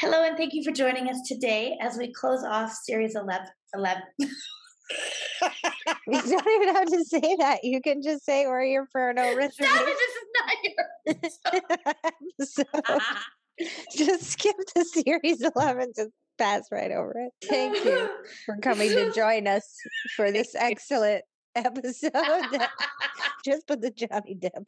Hello, and thank you for joining us today as we close off series 11. 11. you don't even have to say that. You can just say we're here for no reason. Stop this is not your so, just skip the series 11. Just pass right over it. Thank you for coming to join us for this excellent episode. just put the Johnny Depp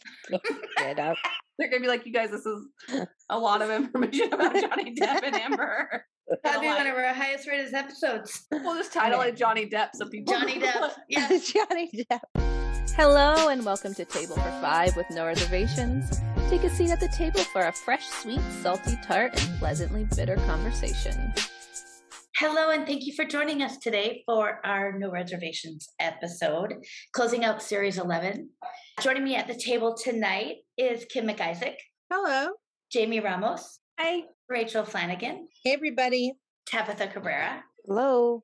shit up. They're gonna be like, you guys, this is a lot of information about Johnny Depp and Amber. That'd be one of our highest rated episodes. We'll just title it Johnny Depp so people Johnny Depp. Yeah. Johnny Depp. Hello and welcome to Table for Five with no reservations. Take a seat at the table for a fresh, sweet, salty tart, and pleasantly bitter conversation. Hello, and thank you for joining us today for our No Reservations episode, closing out series 11. Joining me at the table tonight is Kim McIsaac, Hello. Jamie Ramos, Hi. Rachel Flanagan, Hey, everybody. Tabitha Cabrera, Hello.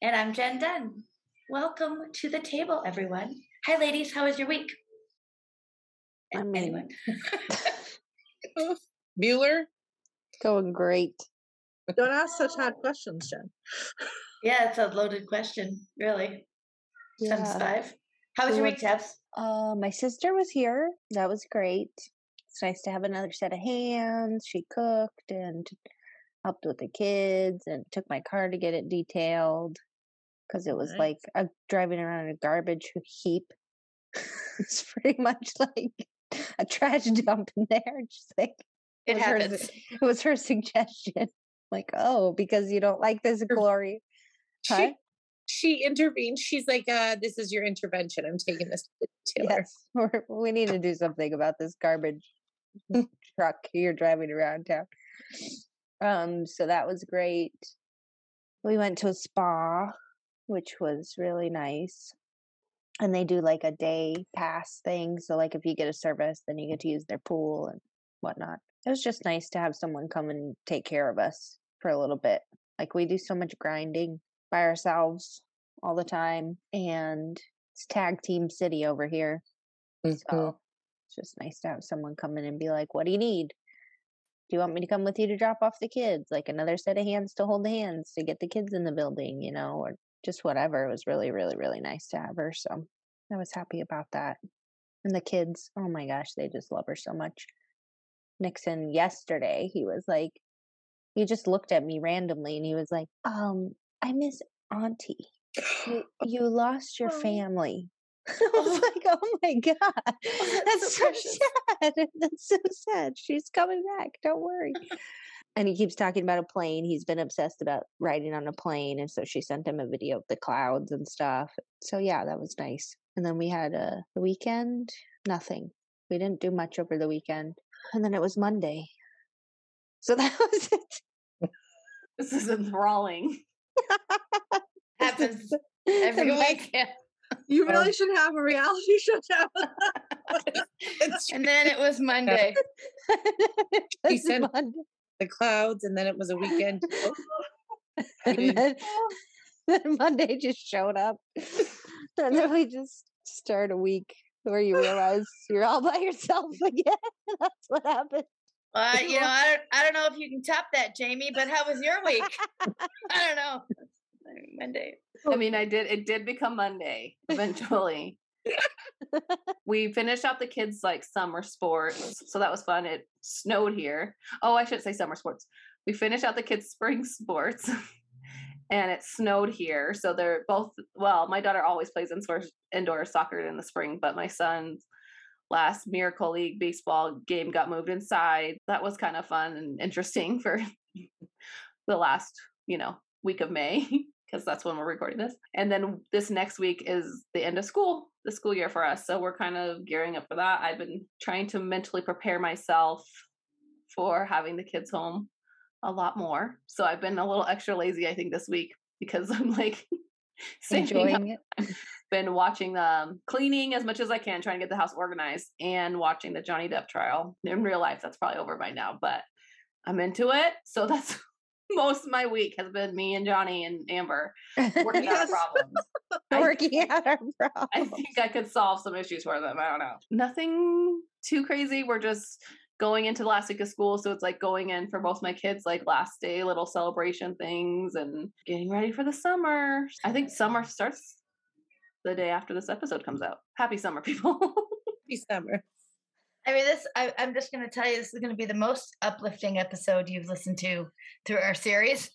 and I'm Jen Dunn. Welcome to the table, everyone. Hi, ladies. How was your week? I mean- Anyone? Bueller. Going great. Don't ask such hard questions, Jen. yeah, it's a loaded question, really. Times Yeah. five. How was your Well, week, Tabs? Uh, my sister was here. That was great. It's nice to have another set of hands. She cooked and helped with the kids and took my car to get it detailed because it was Nice. like uh, driving around in a garbage heap. it's pretty much like a trash dump in there. Just like It was her- happens. it was her suggestion. Like, oh, because you don't like this glory. Huh? She, she intervened. She's like, uh, this is your intervention. I'm taking this to Taylor. Yes, we need to do something about this garbage truck you're driving around town. Um, so that was great. We went to a spa, which was really nice. And they do like a day pass thing. So, like, if you get a service, then you get to use their pool and whatnot. It was just nice to have someone come and take care of us for a little bit. Like, we do so much grinding by ourselves all the time. And it's tag team city over here. Mm-hmm. So it's just nice to have someone come in and be like, What do you need? Do you want me to come with you to drop off the kids? Like another set of hands to hold the hands to get the kids in the building, you know, or just whatever. It was really, really, really nice to have her. So I was happy about that. And the kids, oh my gosh, they just love her so much. Nixon yesterday, he was like, he just looked at me randomly and he was like, um, I miss Auntie. You, you lost your Oh. family. I was like, oh my god, that's, so so, sad. That's so sad. She's coming back. Don't worry. and he keeps talking about a plane. He's been obsessed about riding on a plane, and so she sent him a video of the clouds and stuff. So yeah, that was nice. And then we had a the weekend. Nothing. We didn't do much over the weekend, and then it was Monday. So that was it. This is enthralling. Happens every week. You Oh. really should have a reality show And then it was Monday. It He was said- Monday. the clouds, and then it was a weekend. Oh. and then, oh. then Monday just showed up. and then we just start a week where you realize you're all by yourself again. That's what happened. Uh, you know, I don't, I don't know if you can top that, Jamie. But how was your week? I don't know. Monday. I mean, I did. It did become Monday eventually. we finished out the kids' like summer sports, so that was fun. It snowed here. Oh, I should say summer sports. We finished out the kids' spring sports, and it snowed here. So they're both. Well, my daughter always plays indoor indoor soccer in the spring, but my son's last Miracle League baseball game got moved inside. That was kind of fun and interesting for the last, you know, week of May because that's when we're recording this. And then this next week is the end of school, the school year for us. So we're kind of gearing up for that. I've been trying to mentally prepare myself for having the kids home a lot more. So I've been a little extra lazy, I think, this week because I'm like up Enjoying it. been watching um cleaning as much as I can, trying to get the house organized and watching the Johnny Depp trial. In real life, that's probably over by now, but I'm into it. So that's most of my week has been me and Johnny and Amber working out Yes. problems. I- Working out our problems. I think I could solve some issues for them. I don't know. Nothing too crazy. We're just going into the last week of school. So it's like going in for both my kids, like last day little celebration things and getting ready for the summer. I think summer starts the day after this episode comes out. Happy summer, people. Happy summer. I mean, this, I, I'm just going to tell you, this is going to be the most uplifting episode you've listened to through our series.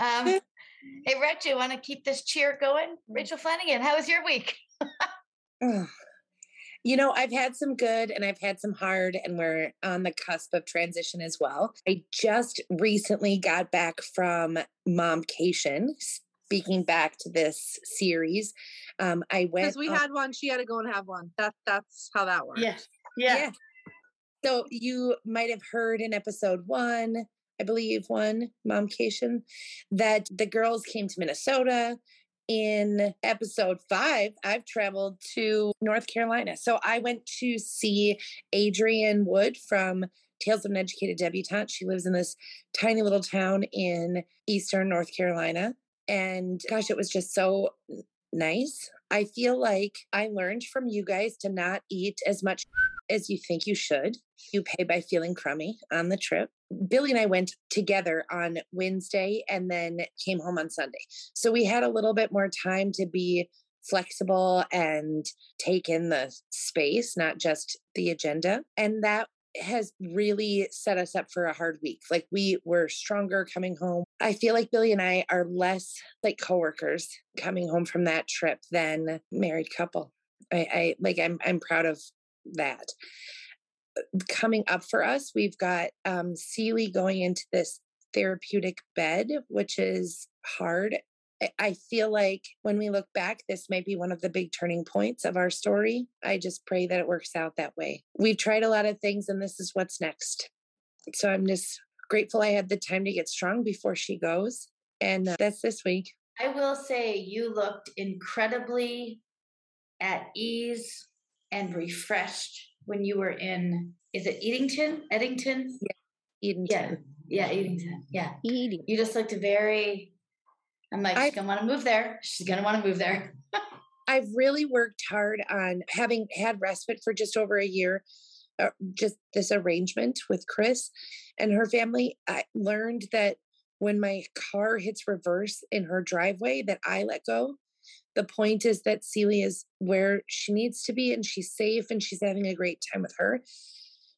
Um, hey, Rach, you want to keep this cheer going? Rachel Flanagan, how was your week? Ugh. You know, I've had some good and I've had some hard, and we're on the cusp of transition as well. I just recently got back from Momcation. Speaking back to this series, um, I went. Because we on- had one, she had to go and have one. That that's how that works. Yeah. Yeah. So you might have heard in episode one, I believe one, Momcation, that the girls came to Minnesota. In episode five, I've traveled to North Carolina. So I went to see Adrienne Wood from Tales of an Educated Debutante. She lives in this tiny little town in eastern North Carolina. And gosh, it was just so nice. I feel like I learned from you guys to not eat as much as you think you should. You pay by feeling crummy on the trip. Billy and I went together on Wednesday and then came home on Sunday. So we had a little bit more time to be flexible and take in the space, not just the agenda. And that has really set us up for a hard week. Like we were stronger coming home. I feel like Billy and I are less like coworkers coming home from that trip than married couple. I, I like I'm I'm proud of that. Coming up for us, we've got um Seely going into this therapeutic bed, which is hard. I- I feel like when we look back, this might be one of the big turning points of our story. I just pray that it works out that way. We've tried a lot of things, and this is what's next. So I'm just grateful I had the time to get strong before she goes. And uh, that's this week. I will say you looked incredibly at ease and refreshed when you were in, is it Eatington? Eddington? Eden. Yeah. Yeah, Eatington. Yeah. Eating. You just looked very, I'm like, she's I- to want to move there. She's to want to move there. I've really worked hard on having had respite for just over a year, uh, just this arrangement with Chris and her family. I learned that when my car hits reverse in her driveway, that I let go. The point is that Celia is where she needs to be and she's safe and she's having a great time with her.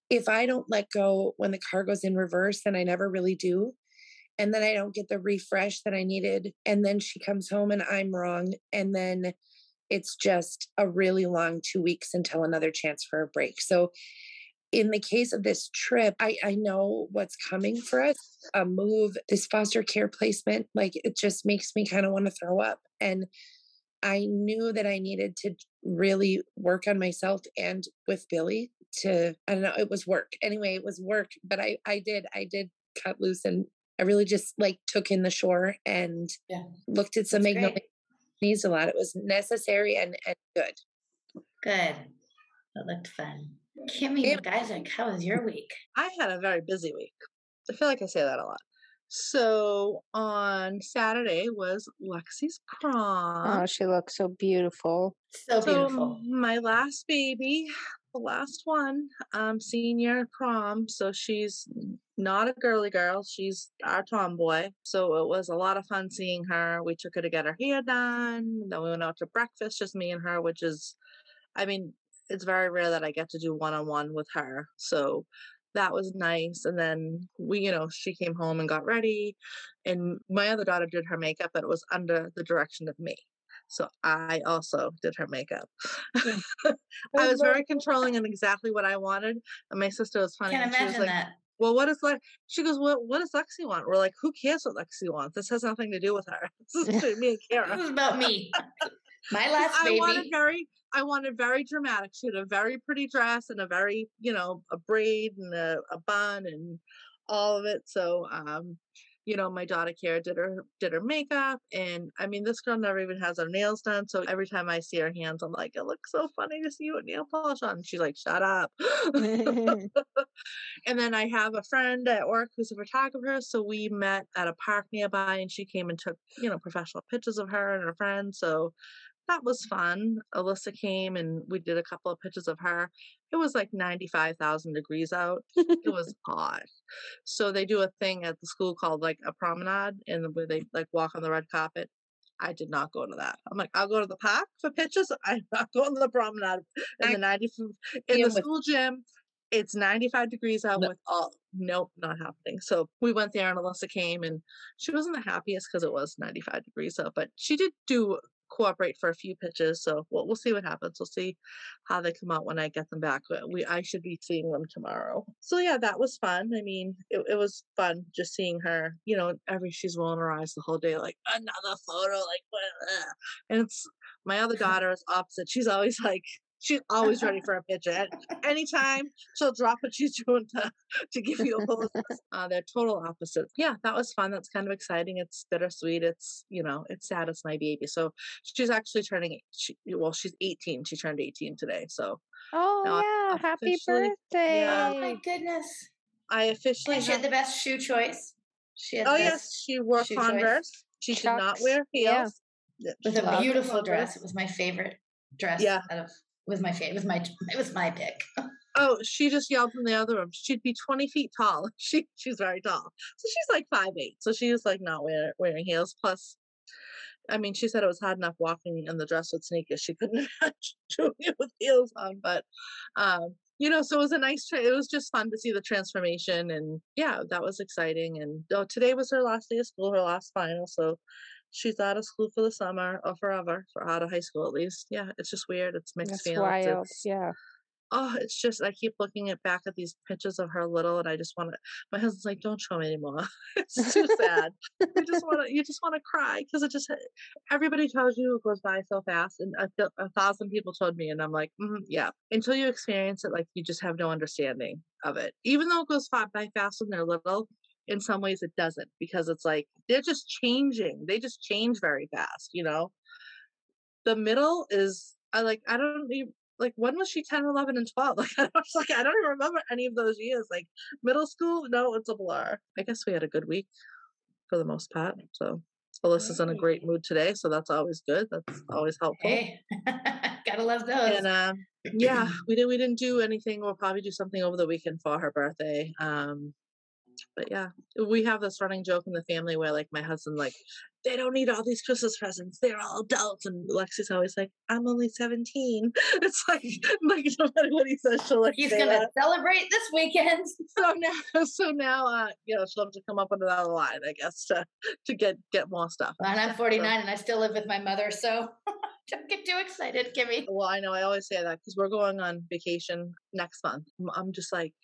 If I don't let go when the car goes in reverse, then I never really do. And then I don't get the refresh that I needed. And then she comes home and I'm wrong. And then it's just a really long two weeks until another chance for a break. So, in the case of this trip, I, I know what's coming for us a move, this foster care placement, like it just makes me kind of want to throw up. And I knew that I needed to really work on myself and with Billy to, I don't know, it was work. Anyway, it was work, but I, I did, I did cut loose and I really just like took in the shore and Yeah. looked at some That's magnolia needs a lot. It was necessary and, and good. Good. That looked fun. Kimmy It- McIsaac, how was your week? I had a very busy week. I feel like I say that a lot. So on Saturday was Lexi's prom. Oh, she looks so beautiful. So so beautiful. my last baby, the last one, um, senior prom. So she's not a girly girl. She's our tomboy. So it was a lot of fun seeing her. We took her to get her hair done. Then we went out to breakfast, just me and her, which is, I mean, it's very rare that I get to do one on one with her. So that was nice. And then we, you know, she came home and got ready. And my other daughter did her makeup, but it was under the direction of me. So I also did her makeup. I was very controlling and exactly what I wanted. And my sister was funny. Can't and she was imagine like, that. Well, what is like? She goes, What what does Lexi want? We're like, Who cares what Lexi wants? This has nothing to do with her. This is between me and Kara. This is about me. My last I wanted baby. very I wanted very dramatic. She had a very pretty dress and a very, you know, a braid and a, a bun and all of it. So um, you know, my daughter Kara did her did her makeup and I mean this girl never even has her nails done. So every time I see her hands, I'm like, it looks so funny to see you with nail polish on. And she's like, shut up. and then I have a friend at work who's a photographer. So we met at a park nearby and she came and took, you know, professional pictures of her and her friends. So that was fun. Alyssa came and we did a couple of pictures of her. It was like 95,000 degrees out. it was hot. So they do a thing at the school called like a promenade and where they like walk on the red carpet. I did not go to that. I'm like, I'll go to the park for pictures. I'm not going to the promenade in I the 90 in the school gym. It's 95 degrees out No. with all nope, not happening. So we went there and Alyssa came and she wasn't the happiest because it was 95 degrees out, but she did do cooperate for a few pitches. So we'll, we'll see what happens. We'll see how they come out when I get them back. We I should be seeing them tomorrow. So yeah, that was fun. I mean, it, it was fun just seeing her. You know, every she's rolling her eyes the whole day, like another photo, like what? ugh." And it's my other daughter is opposite. She's always like. She's always ready for a picture. At anytime she'll drop what she's doing to, to give you a pose. Uh, they're total opposites. Yeah, that was fun. That's kind of exciting. It's bittersweet. It's you know, it's sad. It's my baby. So she's actually turning. She, well, she's 18. She turned 18 today. So Oh Now, yeah, happy birthday. yeah. Oh my goodness. I officially. And she had the best shoe choice. She had oh yes, she wore shoe choice. Converse. She did not wear yeah. heels. Yeah, with she a beautiful Converse. dress. It was my favorite dress Yeah. out of was my favorite. It was my it was my pick. Oh, she just yelled from the other room. She'd be 20 feet tall. She she's very tall. So she's like five eight. So she was like not wear, wearing heels. Plus, I mean, she said it was hard enough walking in the dress with sneakers. She couldn't imagine doing it with heels on. But um, you know, so it was a nice tra- it was just fun to see the transformation and yeah, that was exciting. And oh, today was her last day of school, her last final. So she's out of school for the summer or forever, for out of high school at least. Yeah, it's just weird. It's mixed That's feelings. wild. It's- Yeah. oh, it's just I keep looking at back at these pictures of her little, and I just want to. My husband's like, "Don't show me anymore. it's too sad. you just want to. You just want to cry because it just. Everybody tells you it goes by so fast, and I feel a thousand people told me, and I'm like, mm, yeah. Until you experience it, like you just have no understanding of it. Even though it goes by fast when they're little, in some ways it doesn't because it's like they're just changing. They just change very fast, you know. The middle is I like I don't even like when was she 10 11 and 12 like i was like i don't even remember any of those years like middle school no it's a blur i guess we had a good week for the most part so alyssa's in a great mood today so that's always good that's always helpful Hey, gotta love those. and um yeah we didn't we didn't do anything we'll probably do something over the weekend for her birthday um but yeah we have this running joke in the family where like my husband like they don't need all these christmas presents they're all adults and lexi's always like i'm only 17 it's like like no matter what he says she'll like He's gonna that. celebrate this weekend. so now so now uh you know she'll have to come up with another line i guess to to get get more stuff And I'm 49 and I still live with my mother, so don't get too excited, Kimmy. Well, I know I always say that because we're going on vacation next month. I'm just like,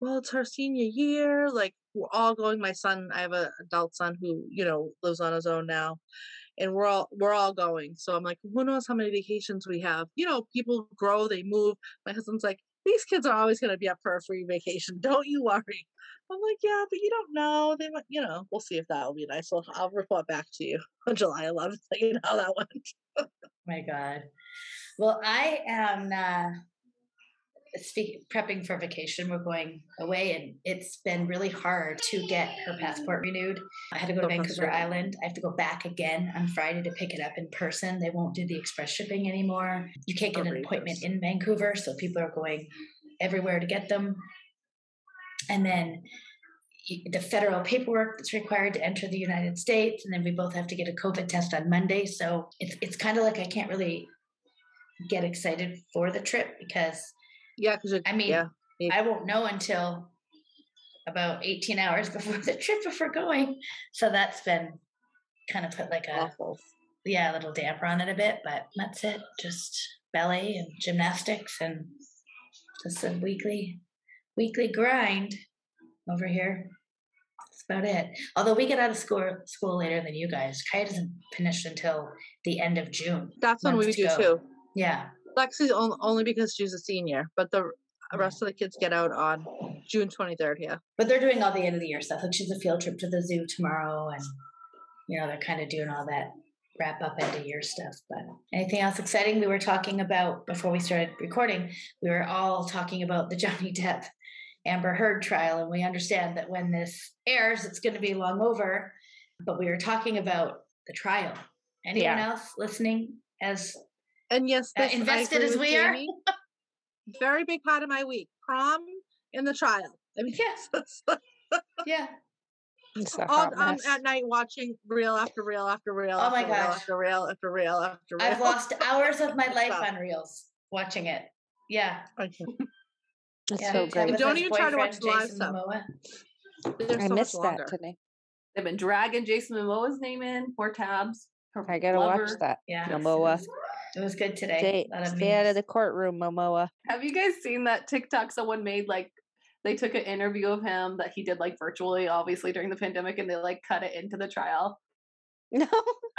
well, it's her senior year. Like we're all going. My son, I have an adult son who you know lives on his own now, and we're all we're all going. So I'm like, who knows how many vacations we have? You know, people grow, they move. My husband's like, these kids are always going to be up for a free vacation. Don't you worry. I'm like, yeah, but you don't know. They might, you know, we'll see if that will be nice. I'll, I'll report back to you on July 11th. Let you know how that went. My God. Well, I am uh, speak, prepping for vacation. We're going away, and it's been really hard to get her passport renewed. I had to go to oh, So Vancouver. Island. I have to go back again on Friday to pick it up in person. They won't do the express shipping anymore. You can't get oh, an appointment in Vancouver, so people are going everywhere to get them. And then the federal paperwork that's required to enter the United States, and then we both have to get a COVID test on Monday. So it's it's kind of like I can't really get excited for the trip because Yeah, because I mean yeah, I won't know until about 18 hours before the trip if we're going. So that's been kind of put like a awful. yeah, a little damper on it a bit, but that's it. Just ballet and gymnastics and just a weekly weekly grind over here. That's about it. Although we get out of school school later than you guys. Kai doesn't finish until the end of June. That's when we do go. too. Yeah. Lexi's on, only because she's a senior, but the uh, rest of the kids get out on June 23rd Yeah. But they're doing all the end of the year stuff. Like she's a field trip to the zoo tomorrow and you know, they're kind of doing all that wrap up end of year stuff. But anything else exciting we were talking about before we started recording? We were all talking about the Johnny Depp Amber Heard trial, and we understand that when this airs, it's going to be long over. But we were talking about the trial. Anyone Yeah. else listening has And yes, Uh, this, I invested as with we are. Very big part of my week. Prom and the trial. I mean, Yeah. Yeah. It's a all, hot um, at night watching reel after reel after reel. Oh my after reel gosh. After reel after reel after reel. I've lost hours of my life on reels watching it. Yeah. Okay. It's yeah. so With great. Don't even try to watch boyfriend, the live stuff. I so missed that today. They've been dragging Jason Momoa's name in, poor tabs. Her I gotta lover. watch that. Yeah. it Momoa. was- It was good today. Stay, A lot of stay out of the courtroom, Momoa. Have you guys seen that TikTok someone made? Like, they took an interview of him that he did like virtually, obviously during the pandemic, and they like cut it into the trial. No,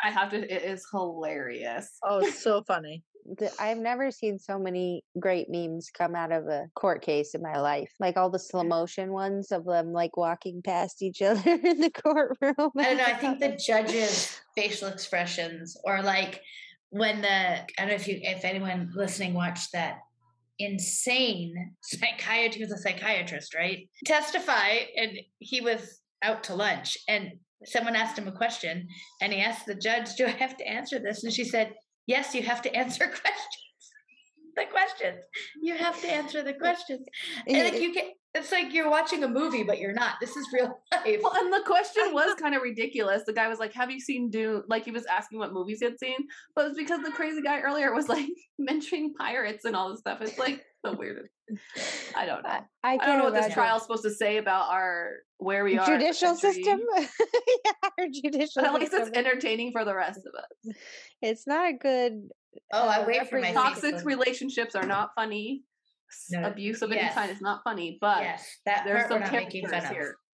I have to. It is hilarious. Oh, it's so funny. The- I've never seen so many great memes come out of a court case in my life. Like all the slow mm. motion ones of them like walking past each other in the courtroom. I don't know. I think the judges' facial expressions, or like when the I don't know if you if anyone listening watched that insane psychiatrist. He was a psychiatrist, right? Testify, and he was out to lunch, and someone asked him a question, and he asked the judge, "Do I have to answer this?" And she said, "Yes, you have to answer questions." The questions. You have to answer the questions. And like you can it's like you're watching a movie, but you're not. This is real life. Well, and the question was kind of ridiculous. The guy was like, "Have you seen Dune?" Like he was asking what movies he had seen, but it was because the crazy guy earlier was like mentioning pirates and all this stuff. It's like the weirdest. I don't know. I, I can't don't know what this imagine. trial's supposed to say about our where we are. judicial system. yeah, our judicial system. But at least it's entertaining for the rest of us. It's not a good. Oh, I uh, wait for my. Toxic relationships are not funny. S- No. Abuse of any kind is not funny, but yes, that there's part we're some characters fun here.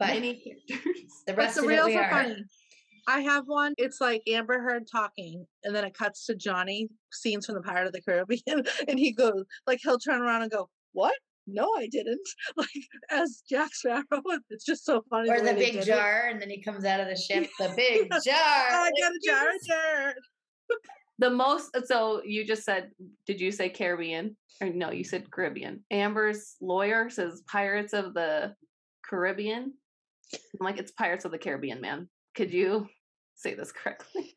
But Many characters. the But rest the of it reels we are are. funny. I have one. It's like Amber Heard talking, and then it cuts to Johnny scenes from the Pirate of the Caribbean, and he goes like he'll turn around and go, "What? No, I didn't." Like as Jack Sparrow. It's just so funny. Or way the big did it. jar, and then he comes out of the ship. The big jar. I got a jar, jar. The most uh, so you just said did you say Caribbean? Or no, you said Caribbean. Amber's lawyer says Pirates of the Caribbean. I'm like, it's Pirates of the Caribbean, man. Could you say this correctly?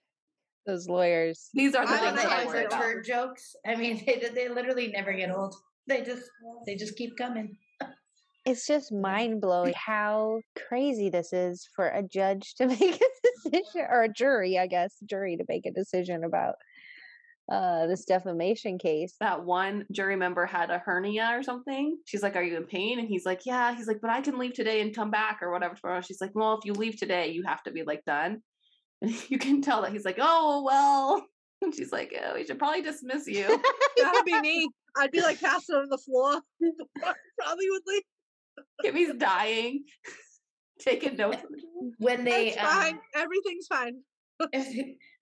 Those lawyers. These are the I things that I know, worry about. turd jokes. I mean, they they literally never get old. They just they just keep coming. It's just mind blowing how crazy this is for a judge to make a decision, or a jury, I guess, jury to make a decision about uh this defamation case. That one jury member had a hernia or something. She's like, Are you in pain? And he's like, Yeah. He's like, But I can leave today and come back or whatever tomorrow. She's like, Well, if you leave today, you have to be like done. And you can tell that he's like, Oh, well. And she's like, Oh, we should probably dismiss you. That'd be me. I'd be like passing on the floor. Probably would leave. Kimmy's dying. Taking notes. When they um, fine. Everything's fine.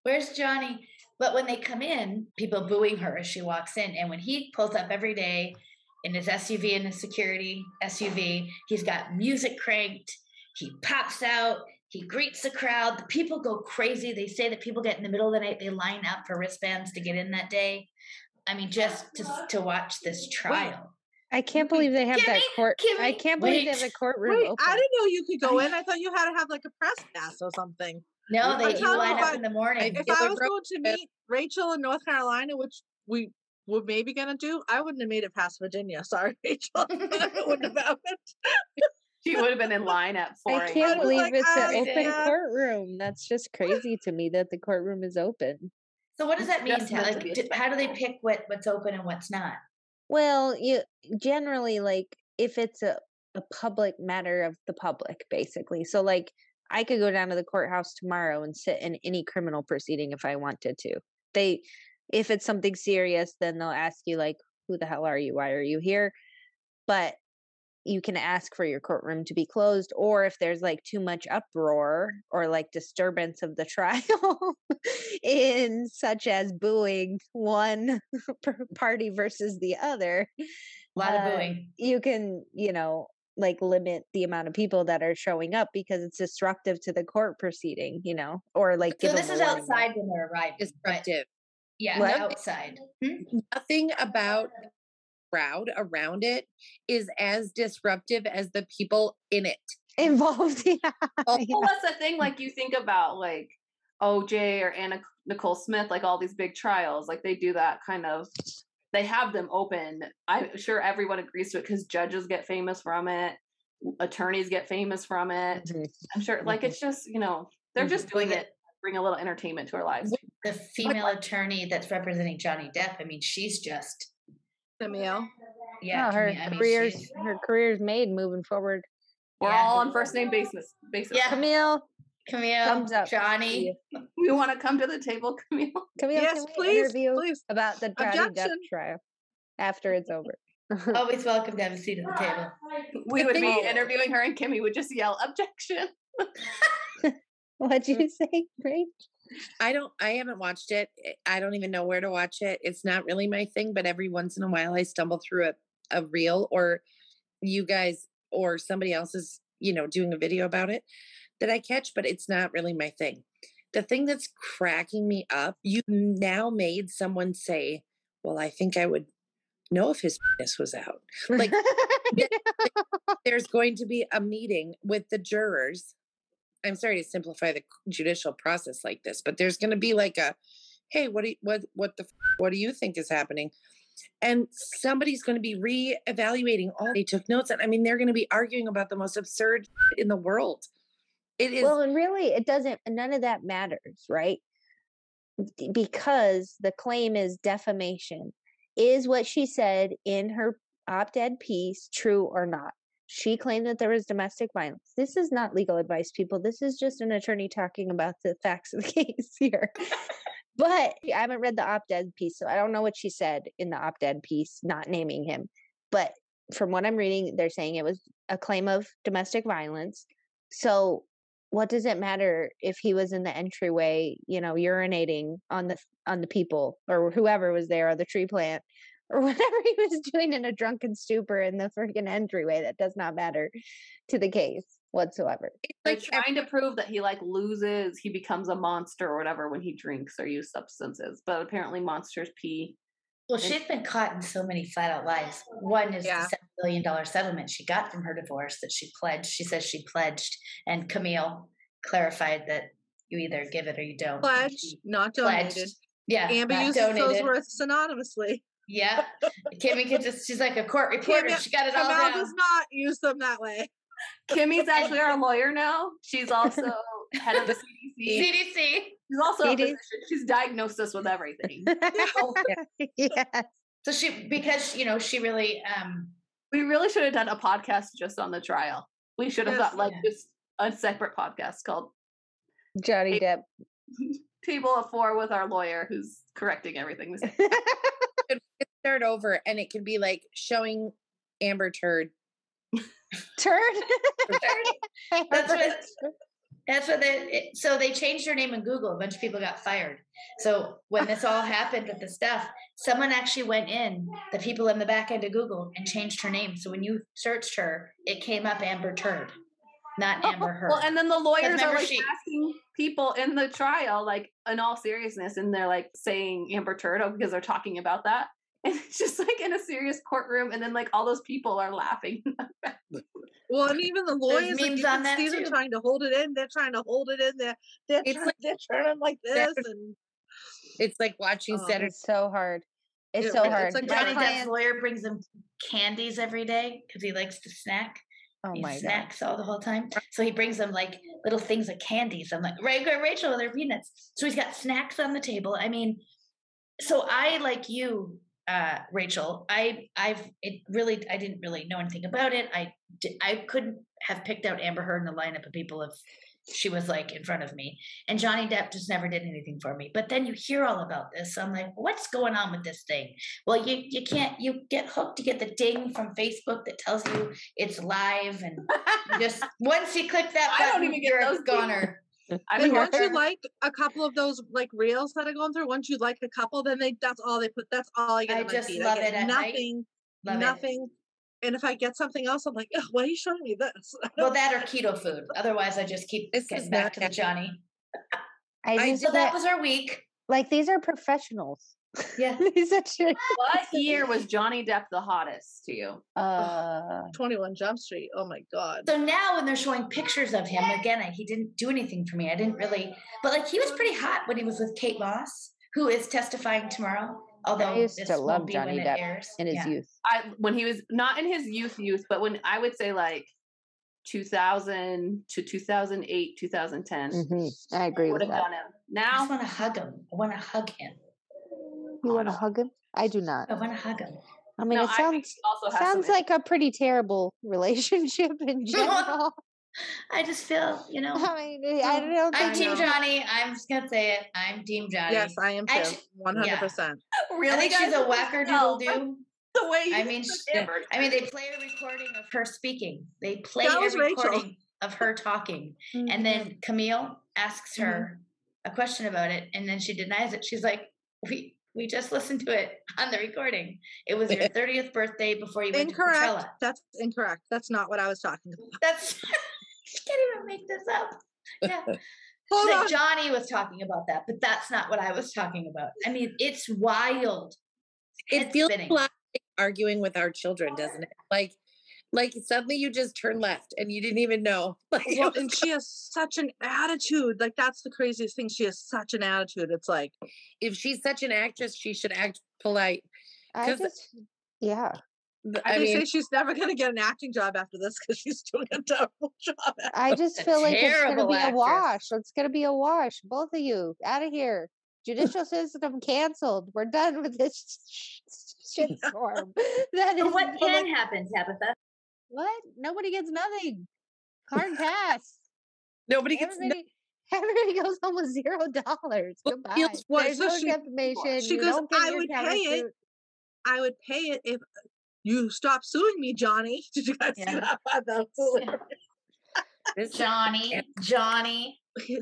Where's Johnny? But when they come in, people booing her as she walks in. And when he pulls up every day in his SUV in his security SUV, he's got music cranked. He pops out. He greets the crowd. The people go crazy. They say that people get in the middle of the night, they line up for wristbands to get in that day. I mean, just to, to watch this trial. I can't believe they have that Kimmy, court. I can't believe they have wait. the courtroom Wait, open. I didn't know you could go in. I thought you had to have like a press pass or something. No, I'm they you telling line you, up in the morning. If I was going to meet Rachel in North Carolina, which we were maybe gonna do, I wouldn't have made it past Virginia. Sorry, Rachel. it wouldn't have happened. She would have been in line at 4 I can't was believe like, it's "Ah, an open yeah." courtroom. That's just crazy to me that the courtroom is open. So what does that mean? just Ta- meant to Like, be do- how do they pick what what's open and what's not? Well, you generally like if it's a, a public matter of the public, basically. So like I could go down to the courthouse tomorrow and sit in any criminal proceeding if I wanted to. They if it's something serious, then they'll ask you like, who the hell are you? Why are you here? But you can ask for your courtroom to be closed or if there's like too much uproar or like disturbance of the trial in such as booing one party versus the other A lot of uh, booing. you can you know like limit the amount of people that are showing up because it's disruptive to the court proceeding you know or like So this is outside when they're arriving. Right? Disruptive. Yeah, What? outside. Hmm? Nothing about crowd around it is as disruptive as the people in it. involved yeah, Oh, yeah. Well, that's the thing. Like you think about like OJ or Anna Nicole Smith, like all these big trials, like they do that kind of. They have them open. I'm sure everyone agrees to it because judges get famous from it, attorneys get famous from it. Mhm. I'm sure, like it's just you know they're just doing it, bring a little entertainment to our lives. The female attorney that's representing Johnny Depp. I mean, she's just Camille. yeah. Oh, her Camille- I mean, career's her career's made moving forward. We're Yeah. all on first name basis. Basis. Yeah. Camille, Camille, Thumbs up. Johnny. We want to come to the table, Camille. Camille, yes, can we please, interview please. about the Johnny Depp trial after it's over? Always welcome to have a seat at the table. We would be interviewing her, and Kimmy would just yell objection. What'd you say, Grace? I don't I haven't watched it. I don't even know where to watch it. It's not really my thing, but every once in a while I stumble through a, a reel or you guys or somebody else is, you know, doing a video about it that I catch, but it's not really my thing. The thing that's cracking me up, you now made someone say, Well, I think I would know if his penis was out. Like there's going to be a meeting with the jurors. I'm sorry to simplify the judicial process like this, but there's going to be like a, hey, what do you, what what the what do you think is happening? And somebody's going to be re-evaluating all they took notes and I mean, they're going to be arguing about the most absurd in the world. It is well, and really, it doesn't. None of that matters, right? Because the claim is defamation. Is what she said in her op-ed piece true or not? She claimed that there was domestic violence. This is not legal advice, people. This is just an attorney talking about the facts of the case here. but I haven't read the op-ed piece, so I don't know what she said in the op-ed piece, not naming him. But from what I'm reading, they're saying it was a claim of domestic violence. So what does it matter if he was in the entryway, you know, urinating on the on the people or whoever was there or the tree plant or whatever he was doing in a drunken stupor in the freaking entryway? That does not matter to the case whatsoever. They're like trying to prove that he like loses, he becomes a monster or whatever when he drinks or use substances. But apparently, monsters pee. Well, she's been caught in so many flat out lies. One is Yeah. the seven billion dollar settlement she got from her divorce that she pledged. She says she pledged, and Camille clarified that you either give it or you don't. and Pledge, she not pledged. donated. Yeah, Amber not uses donated. those words synonymously. Yeah, Kimmy could just. She's like a court reporter. Camille- she got it all Camille down. does not use them that way. Kimmy's actually our lawyer now. She's also head of the CDC. CDC. She's also a physician. She's diagnosed us with everything. yes. So she because you know she really um We really should have done a podcast just on the trial. We should have Yes. got like Yeah. just a separate podcast called Johnny Hey. Depp. Table of Four with our lawyer who's correcting everything. we say. could start over and it could be like showing Amber Turd. Turd. That's what- That's what they. So they changed her name in Google. A bunch of people got fired. So when this all happened with the stuff, someone actually went in, the people in the back end of Google, and changed her name. So when you searched her, it came up Amber Turd, not oh, Amber Heard. Well, and then the lawyers are like she- asking people in the trial, like in all seriousness, and they're like saying Amber Turdo oh, because they're talking about that. And it's just like in a serious courtroom, and then like all those people are laughing. Well, and even the lawyers, like, memes you on can that see them too. trying to hold it in. They're trying to hold it in. They're they're, It's trying, like- they're turning like They're- this, and It's like watching Oh, Saturday. It's so hard. It's It so really- hard. it's like My Johnny Depp's lawyer brings him candies every day because he likes to snack. oh he my god. snacks all the whole time. So he brings them like little things of candies. I'm like, right, good, Rachel, they're peanuts. So he's got snacks on the table. I mean, so I like you, uh, Rachel. I I've it really I didn't really know anything about it. I I couldn't have picked out Amber Heard in the lineup of people if she was like in front of me. And Johnny Depp just never did anything for me. But then you hear all about this. So I'm like, what's going on with this thing? Well, you you can't you get hooked. You get the ding from Facebook that tells you it's live and just once you click that I don't button, even get those goner. I and mean, once you like a couple of those like reels that are going through, once you like a couple, then they that's all they put. That's all I get. I on my just feed. love I get it at night. nothing, it. nothing. And if I get something else, I'm like, "Ugh, why are you showing me this? Well, that or keto food. Otherwise, I just keep This getting is back to the. Johnny. I I So that get- was our week. like these are professionals. Yeah. He's such a What year was Johnny Depp the hottest to you? uh, 21 Jump Street. Oh my God. So now when they're showing pictures of him, again, I, he didn't do anything for me. I didn't really, but like he was pretty hot when he was with Kate Moss, who is testifying tomorrow. Although used this to love Johnny Depp airs. in his Yeah. youth. I when he was not in his youth youth, but when I would say like 2000 to 2008, 2010. Mhm, I agree Would with that. done him. I Now just want to hug him. I want to hug him. You want to hug him? I do not. I want to hug him. I mean, no, it sounds he also has sounds like a pretty terrible relationship in general. I just feel, you know. I mean, I mm, don't I'm Team know. Johnny. I'm just gonna say it. I'm Team Johnny. Yes, I am too. 100%. I really think she's a guys? wackerdoodle No, do. the way I you mean, said sh- Amber I mean, they Heard. play a recording of her speaking. They play a was Rachel. recording of her talking, and mm-hmm. then Camille asks mm-hmm. her a question about it, and then she denies it. She's like, "We we just listened to it on the recording. It was your thirtieth birthday before you went to Coachella." That's incorrect. That's not what I was talking about. That's can't even make this up. Yeah. Hold She's on. like, Johnny was talking about that, but that's not what I was talking about. I mean, it's wild. It feels spinning. like arguing with our children, doesn't it? Like, like suddenly you just turn left and you didn't even know. Like, Well, and she has such an attitude. Like that's the craziest thing. She has such an attitude. It's like if she's such an actress, she should act polite. I 'Cause- just, yeah. I I mean, say she's never gonna get an acting job after this because she's doing a terrible job. I it. just A feel like it's gonna terrible be a wash. It's gonna be a wash. Both of you out of here. Judicial system canceled. We're done with this shit storm. That is But what can like, happen, Tabitha? What? Nobody gets nothing. Hard pass. nobody gets. no- Everybody, everybody goes home with zero dollars. Well, Goodbye. feels what- There's so no she- defamation. she you goes, "I would pay countersuit." it. I would pay it if you stop suing me, Johnny. Did you guys see Yeah. that? That's this- Johnny, Johnny.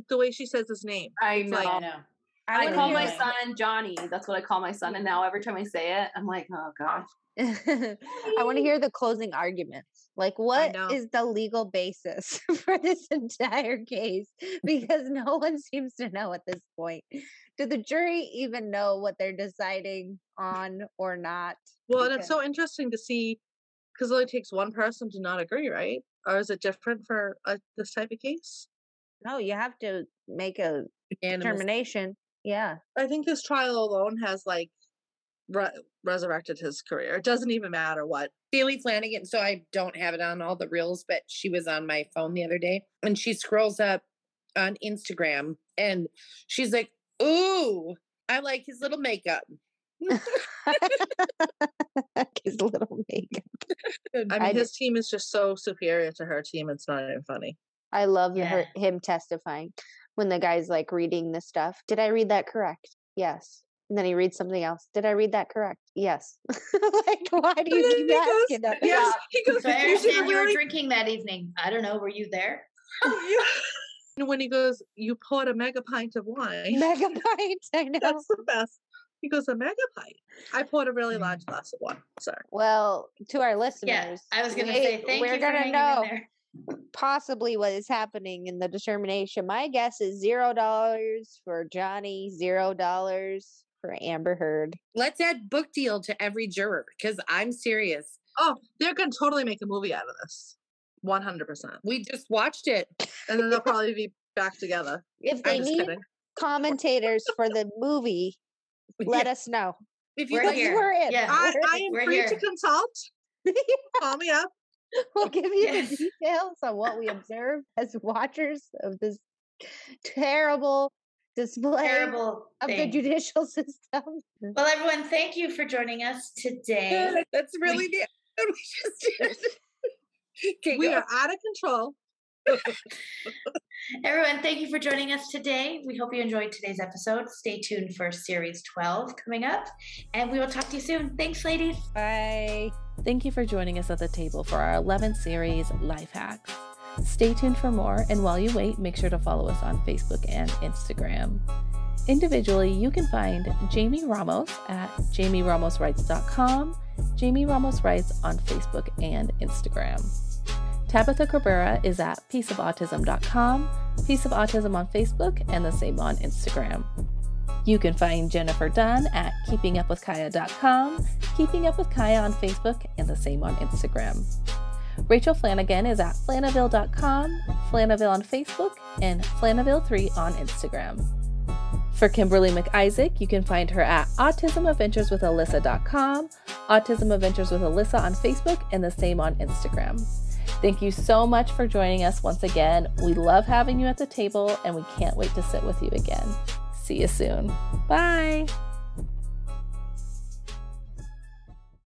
the way she says his name. I It's know. like- I know. I, wanna call my it. son Johnny. That's what I call my son. And now every time I say it, I'm like, oh gosh. I want to hear the closing arguments. Like, what is the legal basis for this entire case? Because no one seems to know at this point. Do the jury even know what they're deciding on or not? Well, and it's so interesting to see because it only takes one person to not agree, right? Or is it different for uh, this type of case? No, you have to make a Unanimous. determination. Yeah. I think this trial alone has like re- resurrected his career. It doesn't even matter what. Bailey Flanagan. So I don't have it on all the reels, but she was on my phone the other day and she scrolls up on Instagram and she's like, Ooh, I like his little makeup. His little makeup. I mean, his team is just so superior to her team. It's not even funny. I love the her, him testifying when the guy's like reading the stuff. Did I read that correct? Yes. And then he reads something else. Did I read that correct? Yes. like, why do you And keep asking that? Yes, he goes. So I "You should understand you were really- drinking that evening. I don't know. Were you there? Oh, and when he goes, you poured a mega pint of wine. Megabytes. I know. That's the best. He goes, a mega pint. I poured a really large glass of wine. Sorry. Well, to our listeners, Yeah, I was going to say thank we're you for gonna hanging know in there. Possibly what is happening in the determination. My guess is zero dollars for Johnny, zero dollars for Amber Heard. Let's add book deal to every juror because I'm serious. Oh, they're going to totally make a movie out of this. 100%. We just watched it. And then they'll probably be back together. If they need kidding. commentators for the movie, let Yeah, us know. if you We're guys- Because here. we're in. Yeah. I, I am We're free here. to consult. Call me up. We'll give you Yes. the details on what we observed as watchers of this terrible display Terrible of the judicial system. Well, everyone, thank you for joining us today. That's really the we just did. Okay, We go. are out of control. Everyone, thank you for joining us today. We hope you enjoyed today's episode. Stay tuned for Series 12 coming up, and we will talk to you soon. Thanks, ladies. Bye. Thank you for joining us at the table for our 11th series, Life Hacks. Stay tuned for more, and while you wait, make sure to follow us on Facebook and Instagram. Individually, you can find Jamie Ramos at jamieramoswrites.com, Jamie Ramos Writes on Facebook and Instagram. Tabitha Cabrera is at pieceofautism.com, Piece of Autism on Facebook, and the same on Instagram. You can find Jennifer Dunn at keepingupwithkaya.com, Keeping Up with Kaya on Facebook, and the same on Instagram. Rachel Flanagan is at flanaville.com, Flanaville on Facebook, and Flanaville3 on Instagram. For Kimberly McIsaac, you can find her at autismadventureswithalyssa.com, Autism on Facebook, and the same on Instagram. Thank you so much for joining us once again. We love having you at the table, and we can't wait to sit with you again. See you soon. Bye.